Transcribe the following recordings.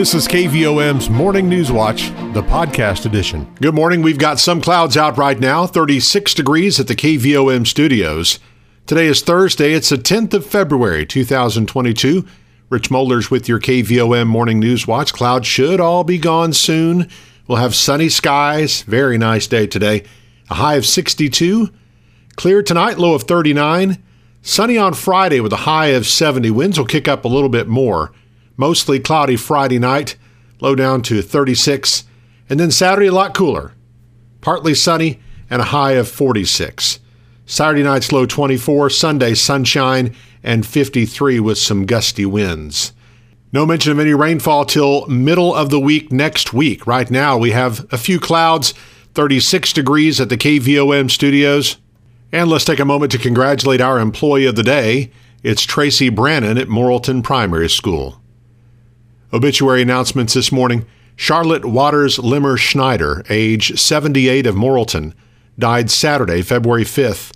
This is KVOM's Morning News Watch, the podcast edition. Good morning. We've got some clouds out right now, 36 degrees at the KVOM studios. Today is Thursday. It's the 10th of February, 2022. Rich Mollers with your KVOM Morning News Watch. Clouds should all be gone soon. We'll have sunny skies. Very nice day today. A high of 62. Clear tonight, low of 39. Sunny on Friday with a high of 70. Winds will kick up a little bit more. Mostly cloudy Friday night, low down to 36. And then Saturday, a lot cooler. Partly sunny and a high of 46. Saturday night's low 24. Sunday, sunshine and 53 with some gusty winds. No mention of any rainfall till middle of the week next week. Right now, we have a few clouds, 36 degrees at the KVOM studios. And let's take a moment to congratulate our employee of the day. It's Tracy Brannon at Morrilton Primary School. Obituary announcements this morning. Charlotte Waters Limmer Schneider, age 78 of Morrilton, died Saturday, February 5th.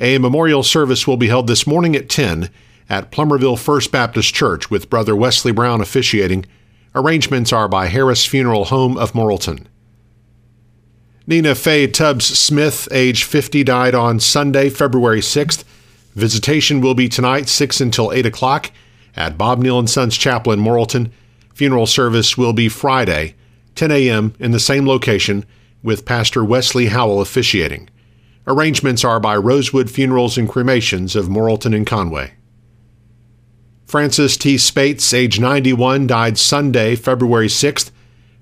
A memorial service will be held this morning at 10 at Plumerville First Baptist Church with Brother Wesley Brown officiating. Arrangements are by Harris Funeral Home of Morrilton. Nina Faye Tubbs Smith, age 50, died on Sunday, February 6th. Visitation will be tonight, 6 until 8 o'clock, at Bob Neal and Sons Chapel in Morrilton. Funeral service will be Friday, 10 a.m., in the same location, with Pastor Wesley Howell officiating. Arrangements are by Rosewood Funerals and Cremations of Morrilton and Conway. Francis T. Spates, age 91, died Sunday, February 6th.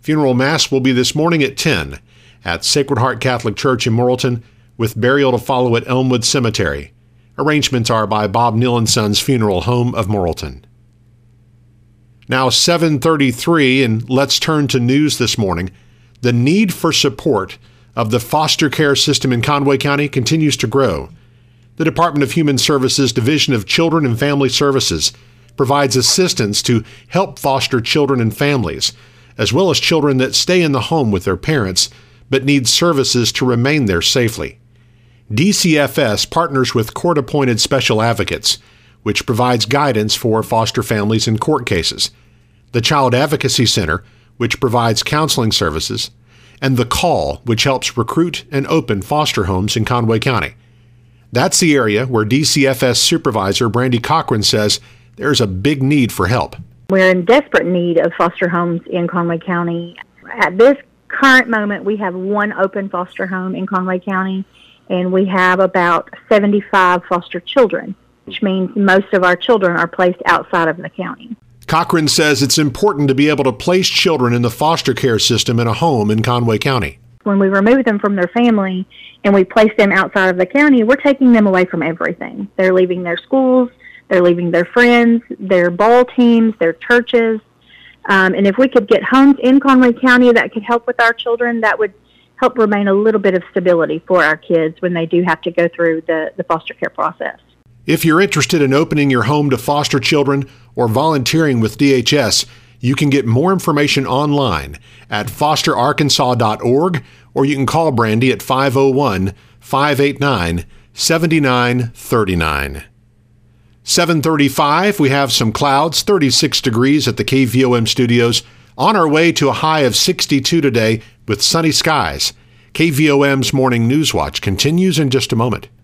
Funeral Mass will be this morning at 10 at Sacred Heart Catholic Church in Morrilton, with burial to follow at Elmwood Cemetery. Arrangements are by Bob Neal and Sons Funeral Home of Morrilton. Now 733 and let's turn to news this morning. The need for support of the foster care system in Conway County continues to grow. The Department of Human Services Division of Children and Family Services provides assistance to help foster children and families, as well as children that stay in the home with their parents but need services to remain there safely. DCFS partners with court appointed special advocates which provides guidance for foster families in court cases, the Child Advocacy Center, which provides counseling services, and The Call, which helps recruit and open foster homes in Conway County. That's the area where DCFS Supervisor Brandy Cochran says there's a big need for help. We're in desperate need of foster homes in Conway County. At this current moment, we have one open foster home in Conway County, and we have about 75 foster children which means most of our children are placed outside of the county. Cochran says it's important to be able to place children in the foster care system in a home in Conway County. When we remove them from their family and we place them outside of the county, we're taking them away from everything. They're leaving their schools, they're leaving their friends, their ball teams, their churches. Um, and if we could get homes in Conway County that could help with our children, that would help remain a little bit of stability for our kids when they do have to go through the, the foster care process. If you're interested in opening your home to foster children or volunteering with DHS, you can get more information online at fosterarkansas.org or you can call Brandy at 501 589 7939. 735, we have some clouds, 36 degrees at the KVOM studios. On our way to a high of 62 today with sunny skies. KVOM's Morning News Watch continues in just a moment.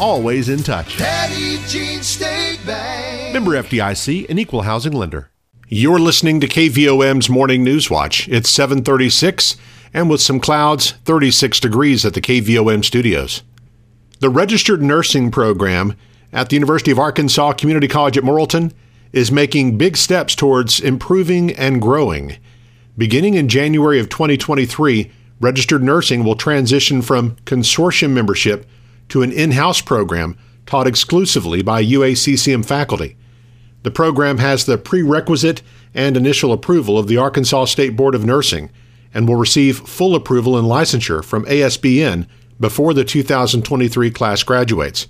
always in touch. Petit Jean State Bank. Member FDIC, an equal housing lender. You're listening to KVOM's Morning News Watch. It's 736 and with some clouds, 36 degrees at the KVOM studios. The registered nursing program at the University of Arkansas Community College at Morrilton is making big steps towards improving and growing. Beginning in January of 2023, registered nursing will transition from consortium membership to an in-house program taught exclusively by UACCM faculty. The program has the prerequisite and initial approval of the Arkansas State Board of Nursing and will receive full approval and licensure from ASBN before the 2023 class graduates.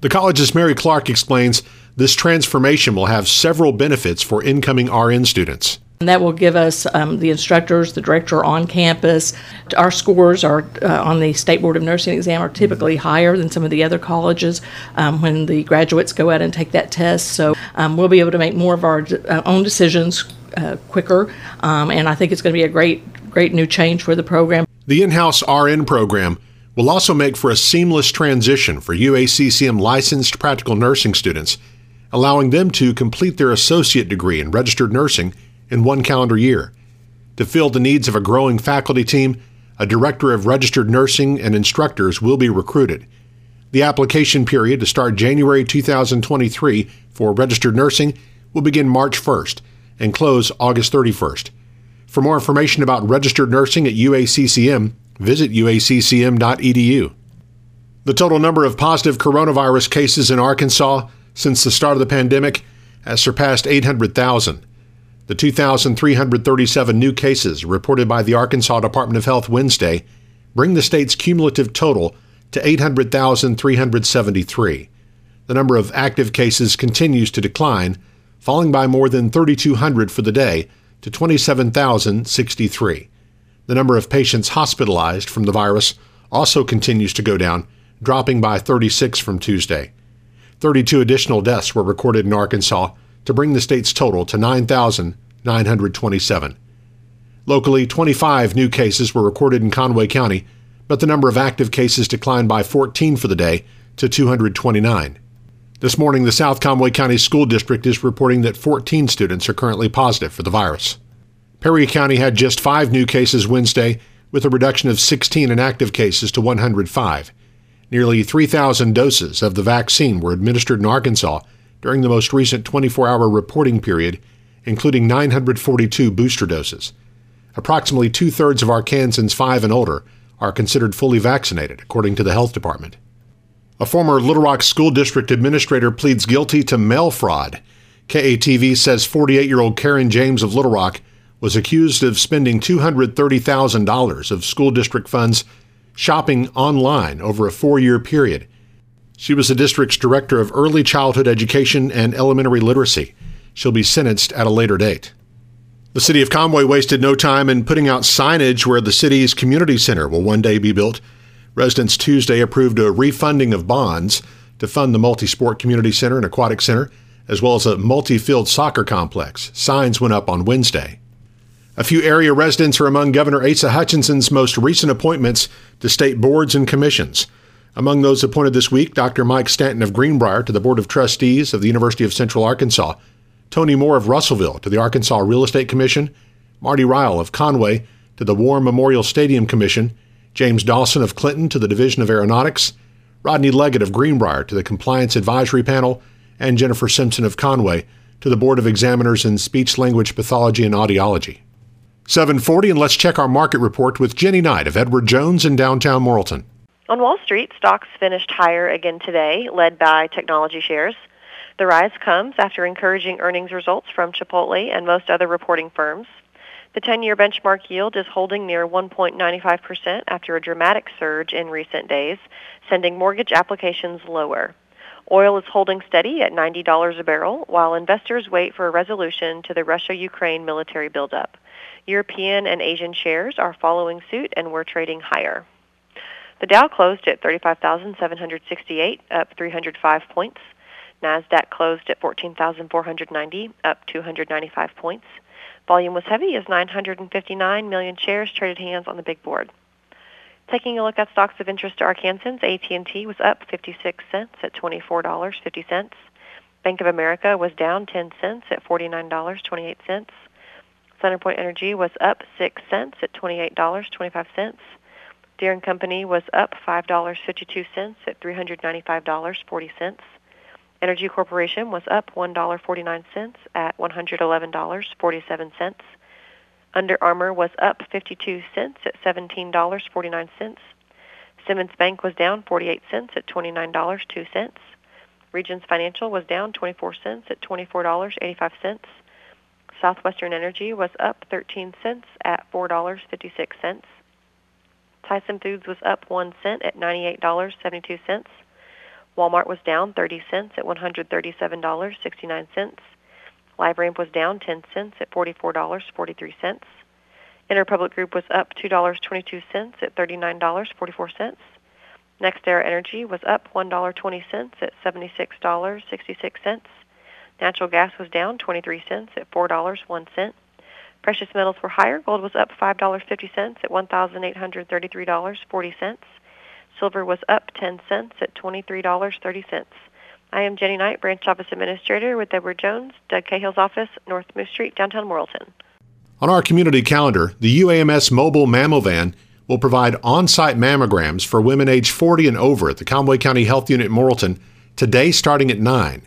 The college's Mary Clark explains this transformation will have several benefits for incoming RN students. And that will give us um, the instructors, the director on campus. Our scores are uh, on the State Board of Nursing exam are typically higher than some of the other colleges um, when the graduates go out and take that test. So um, we'll be able to make more of our uh, own decisions uh, quicker, um, and I think it's going to be a great, great new change for the program. The in-house RN program will also make for a seamless transition for UACCM licensed practical nursing students, allowing them to complete their associate degree in registered nursing in one calendar year. To fill the needs of a growing faculty team, a director of registered nursing and instructors will be recruited. The application period to start January 2023 for registered nursing will begin March 1st and close August 31st. For more information about registered nursing at UACCM, visit uaccm.edu. The total number of positive coronavirus cases in Arkansas since the start of the pandemic has surpassed 800,000. The 2,337 new cases reported by the Arkansas Department of Health Wednesday bring the state's cumulative total to 800,373. The number of active cases continues to decline, falling by more than 3,200 for the day to 27,063. The number of patients hospitalized from the virus also continues to go down, dropping by 36 from Tuesday. 32 additional deaths were recorded in Arkansas to bring the state's total to 9,927. Locally, 25 new cases were recorded in Conway County, but the number of active cases declined by 14 for the day to 229. This morning, the South Conway County School District is reporting that 14 students are currently positive for the virus. Perry County had just five new cases Wednesday, with a reduction of 16 inactive cases to 105. Nearly 3,000 doses of the vaccine were administered in Arkansas during the most recent 24 hour reporting period, including 942 booster doses. Approximately two thirds of Arkansans 5 and older are considered fully vaccinated, according to the health department. A former Little Rock School District administrator pleads guilty to mail fraud. KATV says 48 year old Karen James of Little Rock was accused of spending $230,000 of school district funds shopping online over a four year period she was the district's director of early childhood education and elementary literacy. She'll be sentenced at a later date. The city of Conway wasted no time in putting out signage where the city's community center will one day be built. Residents Tuesday approved a refunding of bonds to fund the multi sport community center and aquatic center, as well as a multi field soccer complex. Signs went up on Wednesday. A few area residents are among Governor Asa Hutchinson's most recent appointments to state boards and commissions. Among those appointed this week, Dr. Mike Stanton of Greenbrier to the Board of Trustees of the University of Central Arkansas, Tony Moore of Russellville to the Arkansas Real Estate Commission, Marty Ryle of Conway to the War Memorial Stadium Commission, James Dawson of Clinton to the Division of Aeronautics, Rodney Leggett of Greenbrier to the Compliance Advisory Panel, and Jennifer Simpson of Conway to the Board of Examiners in Speech Language Pathology and Audiology. 740 and let's check our market report with Jenny Knight of Edward Jones in downtown Morrilton. On Wall Street, stocks finished higher again today, led by technology shares. The rise comes after encouraging earnings results from Chipotle and most other reporting firms. The 10-year benchmark yield is holding near 1.95% after a dramatic surge in recent days, sending mortgage applications lower. Oil is holding steady at $90 a barrel, while investors wait for a resolution to the Russia-Ukraine military buildup. European and Asian shares are following suit and we're trading higher. The Dow closed at 35,768, up 305 points. Nasdaq closed at 14,490, up 295 points. Volume was heavy as 959 million shares traded hands on the big board. Taking a look at stocks of interest to Arkansans, AT&T was up 56 cents at $24.50. Bank of America was down 10 cents at $49.28. CenterPoint Energy was up 6 cents at $28.25. Deere & Company was up $5.52 at $395.40. Entergy Corporation was up $1.49 at $111.47. Under Armour was up 52 cents at $17.49. Simmons Bank was down 48 cents at $29.02. Regions Financial was down 24 cents at $24.85. Southwestern Energy was up 13 cents at $4.56. Tyson Foods was up 1 cent at $98.72. Walmart was down 30 cents at $137.69. LiveRamp was down 10 cents at $44.43. Interpublic Group was up $2.22 at $39.44. NextEra Energy was up $1.20 at $76.66. Natural gas was down 23 cents at $4.01. Precious metals were higher. Gold was up $5.50 at $1,833.40. Silver was up 10 cents at $23.30. I am Jenny Knight, Branch Office Administrator with Edward Jones, Doug Cahill's office, North Moose Street, downtown Morrilton. On our community calendar, the UAMS mobile mammovan will provide on-site mammograms for women age 40 and over at the Conway County Health Unit Morrilton today starting at 9.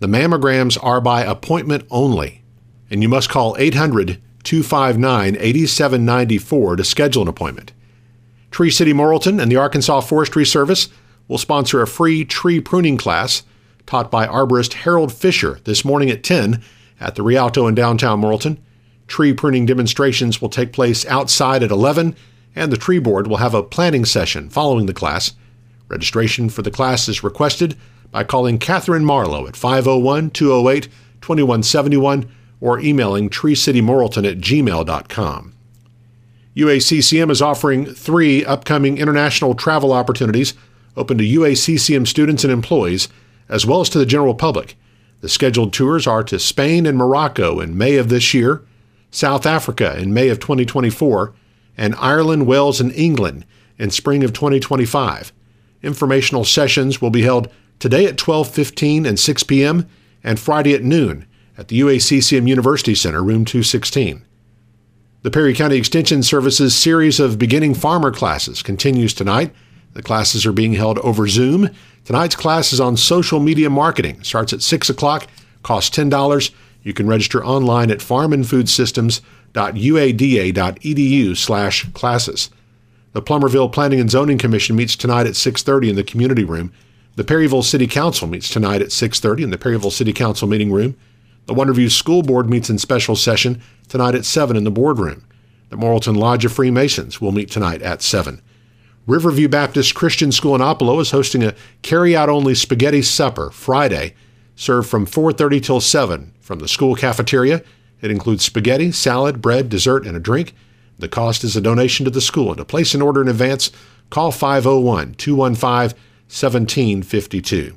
The mammograms are by appointment only, and you must call 800 259 8794 to schedule an appointment. Tree City Morrilton and the Arkansas Forestry Service will sponsor a free tree pruning class taught by arborist Harold Fisher this morning at 10 at the Rialto in downtown Morrilton. Tree pruning demonstrations will take place outside at 11 and the tree board will have a planning session following the class. Registration for the class is requested by calling Catherine Marlowe at 501 208 2171 or emailing treecitymorrilton at gmail.com. UACCM is offering three upcoming international travel opportunities open to UACCM students and employees, as well as to the general public. The scheduled tours are to Spain and Morocco in May of this year, South Africa in May of 2024, and Ireland, Wales, and England in spring of 2025. Informational sessions will be held today at 12:15 and 6 p.m. and Friday at noon at the UACCM University Center, room 216. The Perry County Extension Service's series of beginning farmer classes continues tonight. The classes are being held over Zoom. Tonight's class is on social media marketing. Starts at 6 o'clock, costs $10. You can register online at farmandfoodsystems.uada.edu slash classes. The Plumerville Planning and Zoning Commission meets tonight at 6.30 in the community room. The Perryville City Council meets tonight at 6.30 in the Perryville City Council meeting room. The Wonderview School Board meets in special session tonight at 7 in the boardroom. The Morrilton Lodge of Freemasons will meet tonight at 7. Riverview Baptist Christian School in Oppelo is hosting a carry-out-only spaghetti supper Friday, served from 4.30 till 7 from the school cafeteria. It includes spaghetti, salad, bread, dessert, and a drink. The cost is a donation to the school. To place an order in advance, call 501 215 1752.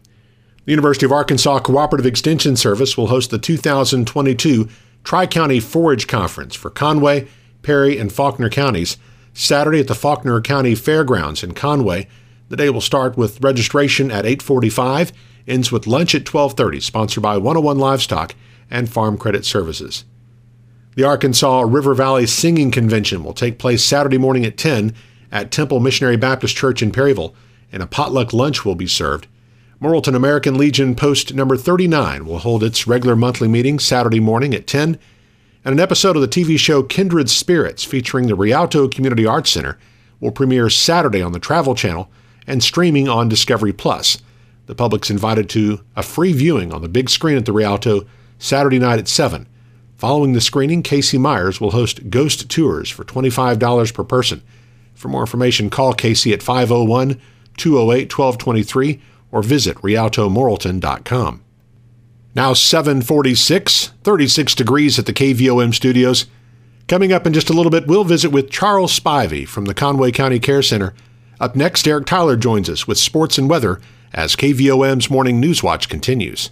The University of Arkansas Cooperative Extension Service will host the 2022 Tri County Forage Conference for Conway, Perry, and Faulkner counties Saturday at the Faulkner County Fairgrounds in Conway. The day will start with registration at 8:45, ends with lunch at 12:30, sponsored by 101 Livestock and Farm Credit Services. The Arkansas River Valley Singing Convention will take place Saturday morning at 10 at Temple Missionary Baptist Church in Perryville, and a potluck lunch will be served. Morrilton American Legion Post number 39 will hold its regular monthly meeting Saturday morning at 10, and an episode of the TV show Kindred Spirits featuring the Rialto Community Arts Center will premiere Saturday on the Travel Channel and streaming on Discovery Plus. The public's invited to a free viewing on the big screen at the Rialto Saturday night at 7. Following the screening, Casey Myers will host ghost tours for $25 per person. For more information, call Casey at 501 208 1223 or visit rialtomorrilton.com. Now 746, 36 degrees at the KVOM studios. Coming up in just a little bit, we'll visit with Charles Spivey from the Conway County Care Center. Up next, Eric Tyler joins us with sports and weather as KVOM's Morning News Watch continues.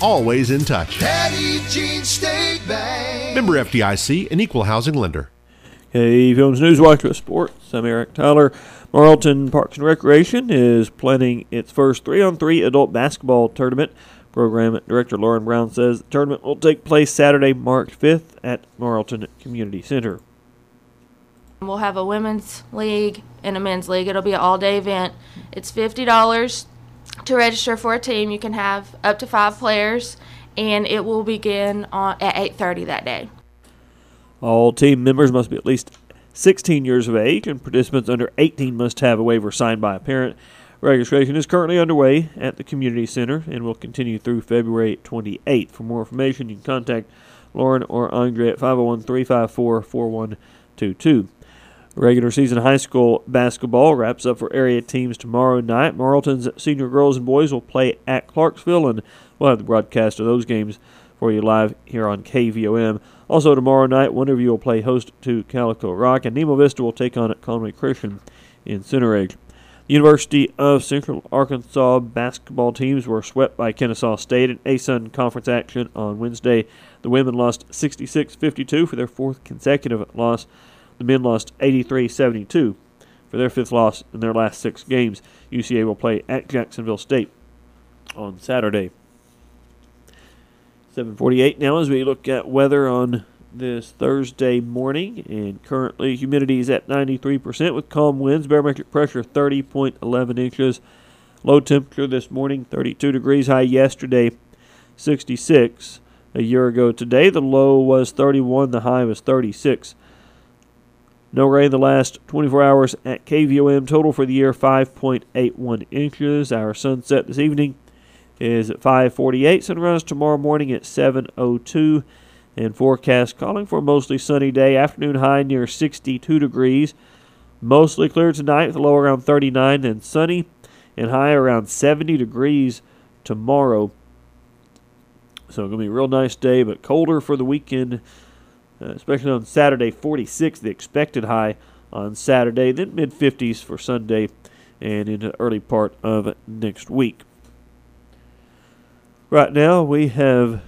always in touch. Petit Jean State Bank. Member FDIC, an equal housing lender. KVOM's News Watch with Sports. I'm Eric Tyler. Morrilton Parks and Recreation is planning its first three-on-three adult basketball tournament. Program Director Lauren Brown says the tournament will take place Saturday, March 5th at Morrilton Community Center. We'll have a women's league and a men's league. It'll be an all day event. It's $50 to register for a team. You can have up to five players, and it will begin on, at 8.30 that day. All team members must be at least 16 years of age, and participants under 18 must have a waiver signed by a parent. Registration is currently underway at the Community Center and will continue through February 28th. For more information, you can contact Lauren or Andre at 501 354 4122. Regular season high school basketball wraps up for area teams tomorrow night. Morrilton's senior girls and boys will play at Clarksville, and we'll have the broadcast of those games for you live here on KVOM. Also, tomorrow night, Wonderview will play host to Calico Rock, and Nemo Vista will take on Conway Christian in Center Ridge. University of Central Arkansas basketball teams were swept by Kennesaw State in ASUN conference action on Wednesday. The women lost 66 52 for their fourth consecutive loss. The men lost 83 72 for their fifth loss in their last six games. UCA will play at Jacksonville State on Saturday. 748 now as we look at weather on this Thursday morning, and currently humidity is at 93% with calm winds, barometric pressure 30.11 inches. Low temperature this morning 32 degrees, high yesterday 66. A year ago today, the low was 31, the high was 36. No rain the last 24 hours at KVOM. Total for the year 5.81 inches. Our sunset this evening is at 5:48. Sunrise tomorrow morning at 7:02. And forecast calling for a mostly sunny day. Afternoon high near 62 degrees. Mostly clear tonight with a low around 39 and sunny and high around 70 degrees tomorrow. So it's going to be a real nice day, but colder for the weekend, Uh, especially on Saturday. 46 the expected high on Saturday, then mid 50s for Sunday and into the early part of next week. Right now we have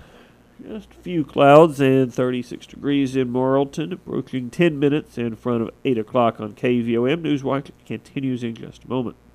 just a few clouds and 36 degrees in Morrilton, approaching 10 minutes in front of 8 o'clock on KVOM. Newswatch continues in just a moment.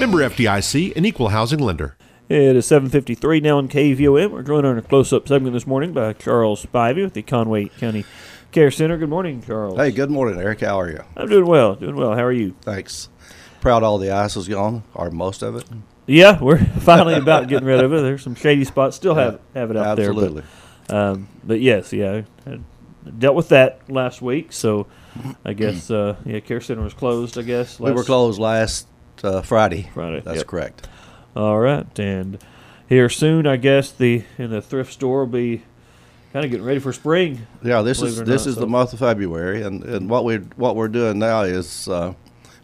Member FDIC, an equal housing lender. It is 7.53 now on KVOM. We're joined on a close-up segment this morning by Charles Spivey with the Conway County Care Center. Good morning, Charles. Hey, good morning, Eric. How are you? I'm doing well, doing well. How are you? Thanks. Proud all the ice is gone, or most of it. Yeah, we're finally about getting rid of it. There's some shady spots. Still have have it out Absolutely. there. But, um, but yes, yeah, I dealt with that last week. So I guess uh, yeah, Care Center was closed. I guess we were closed last uh, Friday. Friday, That's yep. correct. All right, and here soon, I guess the in the thrift store will be kind of getting ready for spring. Yeah, this is this not, is so- the month of February, and, and what we what we're doing now is, uh,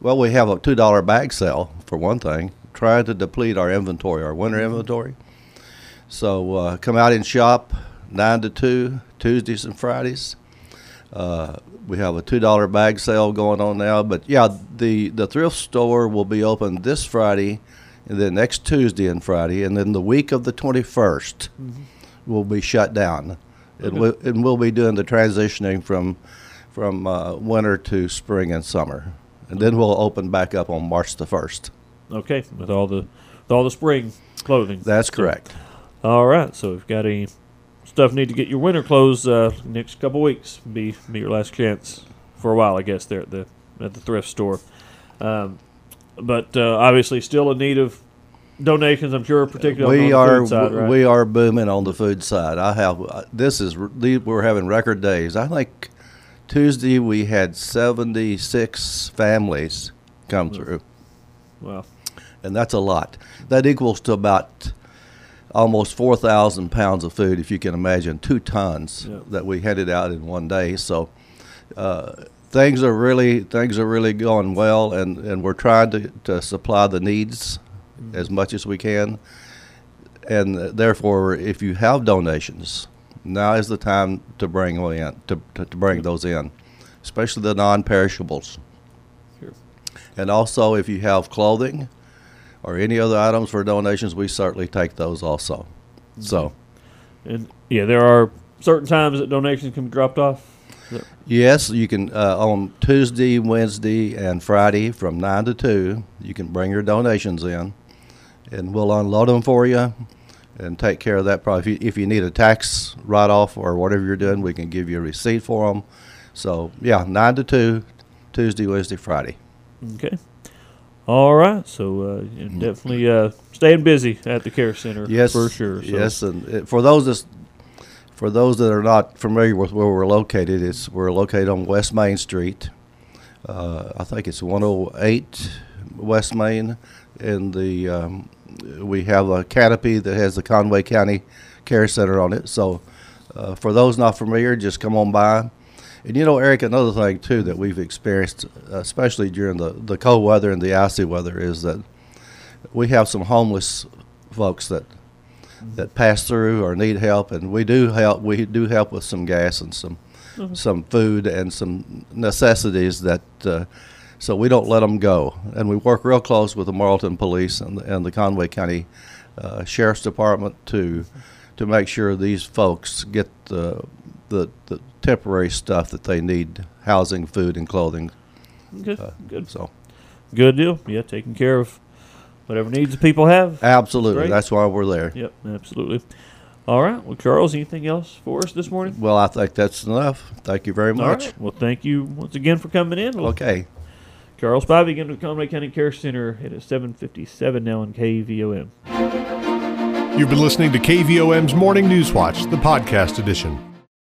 well, we have a two dollar bag sale for one thing, trying to deplete our inventory, our winter inventory. So uh, come out and shop nine to two Tuesdays and Fridays. Uh, we have a two dollar bag sale going on now, but yeah, the the thrift store will be open this Friday, and then next Tuesday and Friday, and then the week of the twenty will be shut down. And, we, and we'll be doing the transitioning from from uh, winter to spring and summer, and then we'll open back up on March the first. Okay, with all the with all the spring clothing. That's So- correct. all right, so you've got any stuff need to get your winter clothes uh, next couple weeks, be be your last chance for a while, I guess. There at the at the thrift store, um, but uh, obviously still in need of donations. I'm sure, particularly we on the are food side, right? we are booming on the food side. I have uh, this is we're having record days. I think Tuesday we had seventy six families come through, well, and that's a lot. That equals to about almost four thousand pounds of food, if you can imagine, two tons that we handed out in one day. So. Uh, Things are really things are really going well, and, and we're trying to, to supply the needs as much as we can and uh, therefore, if you have donations, now is the time to bring in to, to, to bring those in. especially the non-perishables. Sure. And also, if you have clothing or any other items for donations, we certainly take those also. So, And yeah, there are certain times that donations can be dropped off. yes, you can uh, on Tuesday, Wednesday, and Friday from nine to two. You can bring your donations in, and we'll unload them for you and take care of that. Probably, if you, if you need a tax write-off or whatever you're doing, we can give you a receipt for them. So, yeah, nine to two, Tuesday, Wednesday, Friday. Okay. All right. So uh, definitely uh, staying busy at the care center. Yes, for sure. So, Yes, and uh, for those that's, for those that are not familiar with where we're located, it's we're located on West Main Street. Uh, I think it's 108 West Main, and the um, we have a canopy that has the Conway County Care Center on it. So, uh, for those not familiar, just come on by. And you know, Eric, another thing too that we've experienced, especially during the, the cold weather and the icy weather, is that we have some homeless folks that that pass through or need help, and we do help. We do help with some gas and some some food and some necessities that. Uh, so we don't let them go, and we work real close with the Morrilton Police and, and the Conway County uh, Sheriff's Department to to make sure these folks get the, the the temporary stuff that they need: housing, food, and clothing. Okay. Uh, Good. So Good deal. Yeah, taking care of whatever needs people have. absolutely, Great. that's why we're there. Yep, absolutely. All right. Well, Charles, anything else for us this morning? Well, I think that's enough. Thank you very much. right. Well, thank you once again for coming in. We'll Okay. Charles Spivey again with Conway County Care Center. It is 757 now on KVOM. You've been listening to KVOM's Morning News Watch, the podcast edition.